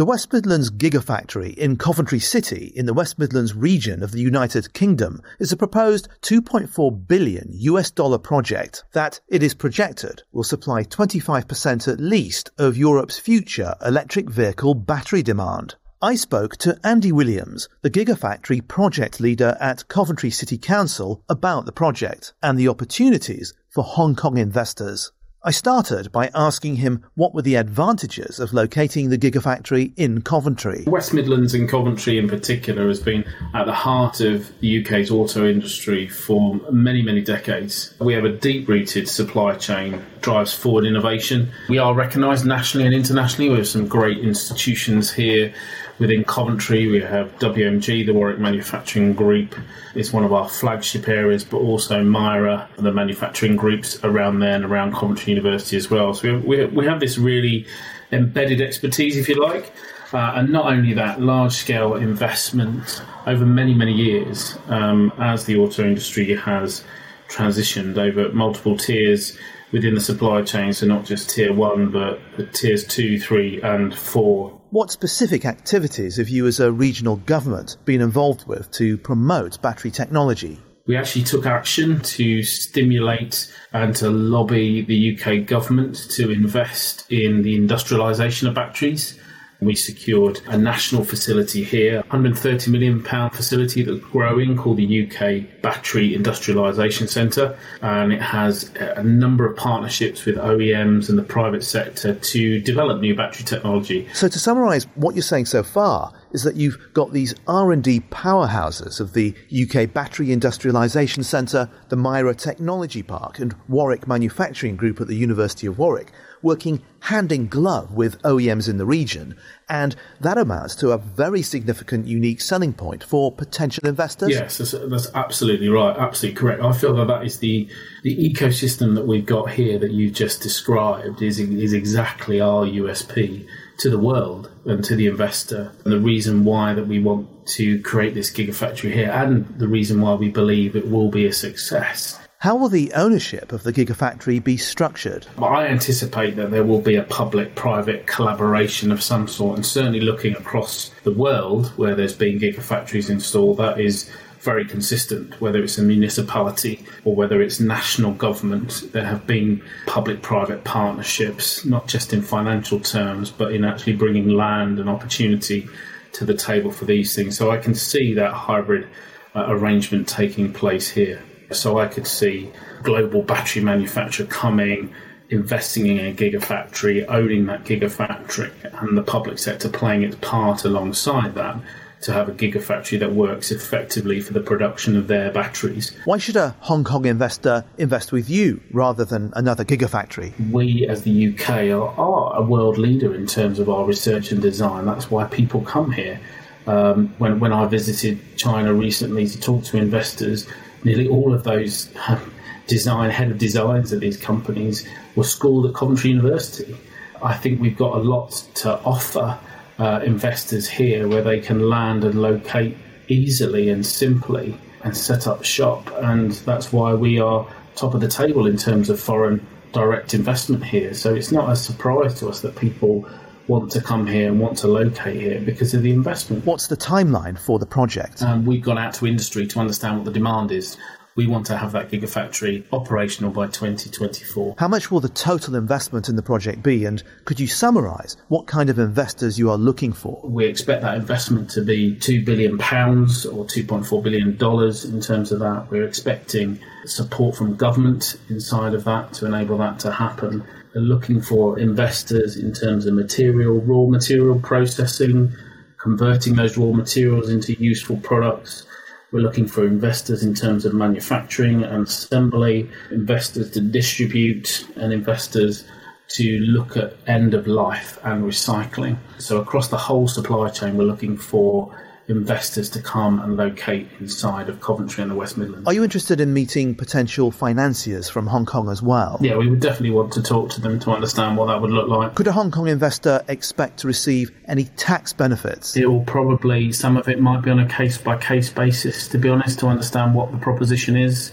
The West Midlands Gigafactory in Coventry City in the West Midlands region of the United Kingdom is a proposed 2.4 billion US dollar project that it is projected will supply 25% at least of Europe's future electric vehicle battery demand. I spoke to Andy Williams, the Gigafactory project leader at Coventry City Council, about the project and the opportunities for Hong Kong investors. I started by asking him what were the advantages of locating the Gigafactory in Coventry. West Midlands and Coventry in particular has been at the heart of the UK's auto industry for many, many decades. We have a deep rooted supply chain drives forward innovation. We are recognised nationally and internationally. We have some great institutions here Within Coventry, we have WMG, the Warwick Manufacturing Group. It's one of our flagship areas, but also MIRA, the manufacturing groups around there and around Coventry University as well. So we, we have this really embedded expertise, if you like. Uh, and not only that, large scale investment over many, many years um, as the auto industry has transitioned over multiple tiers within the supply chain. So, not just tier one, but tiers two, three, and four what specific activities have you as a regional government been involved with to promote battery technology? We actually took action to stimulate and to lobby the UK government to invest in the industrialisation of batteries. We secured a national facility here, £130 million facility that's growing called the UK Battery Industrialisation Centre. And it has a number of partnerships with OEMs and the private sector to develop new battery technology. So to summarise what you're saying so far, is that you've got these R&D powerhouses of the UK Battery Industrialisation Centre, the MIRA Technology Park and Warwick Manufacturing Group at the University of Warwick working hand in glove with OEMs in the region. And that amounts to a very significant unique selling point for potential investors. Yes, that's, that's absolutely right. Absolutely correct. I feel that that is the, the ecosystem that we've got here that you've just described is, is exactly our USP to the world and to the investor and the reason why that we want to create this gigafactory here and the reason why we believe it will be a success how will the ownership of the Gigafactory be structured? I anticipate that there will be a public private collaboration of some sort, and certainly looking across the world where there's been Gigafactories installed, that is very consistent, whether it's a municipality or whether it's national government. There have been public private partnerships, not just in financial terms, but in actually bringing land and opportunity to the table for these things. So I can see that hybrid uh, arrangement taking place here. So I could see global battery manufacturer coming, investing in a gigafactory, owning that gigafactory, and the public sector playing its part alongside that to have a gigafactory that works effectively for the production of their batteries. Why should a Hong Kong investor invest with you rather than another gigafactory? We, as the UK, are, are a world leader in terms of our research and design. That's why people come here. Um, when, when I visited China recently to talk to investors, nearly all of those um, design head of designs at these companies were schooled at Coventry University. I think we've got a lot to offer uh, investors here where they can land and locate easily and simply and set up shop. And that's why we are top of the table in terms of foreign direct investment here. So it's not a surprise to us that people want to come here and want to locate here because of the investment. What's the timeline for the project? Um, we've gone out to industry to understand what the demand is. We want to have that gigafactory operational by 2024. How much will the total investment in the project be? And could you summarise what kind of investors you are looking for? We expect that investment to be £2 billion or $2.4 billion in terms of that. We're expecting support from government inside of that to enable that to happen We're looking for investors in terms of material, raw material processing, converting those raw materials into useful products. We're looking for investors in terms of manufacturing and assembly, investors to distribute, and investors to look at end of life and recycling. So, across the whole supply chain, we're looking for investors to come and locate inside of Coventry and the West Midlands. Are you interested in meeting potential financiers from Hong Kong as well? Yeah, we would definitely want to talk to them to understand what that would look like. Could a Hong Kong investor expect to receive any tax benefits? It will probably, some of it might be on a case by case basis, to be honest, to understand what the proposition is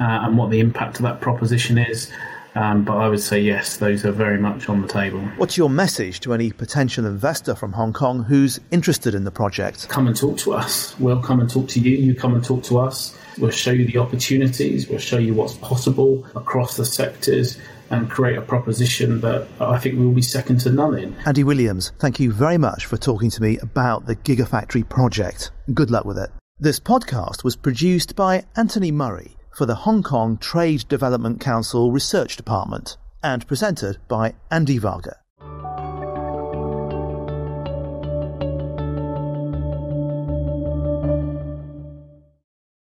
uh, and what the impact of that proposition is. Um, but I would say yes, those are very much on the table. What's your message to any potential investor from Hong Kong who's interested in the project? Come and talk to us. We'll come and talk to you. You come and talk to us. We'll show you the opportunities. We'll show you what's possible across the sectors and create a proposition that I think we will be second to none in. Andy Williams, thank you very much for talking to me about the Gigafactory project. Good luck with it. This podcast was produced by Anthony Murray for the Hong Kong Trade Development Council Research Department and presented by Andy Varga.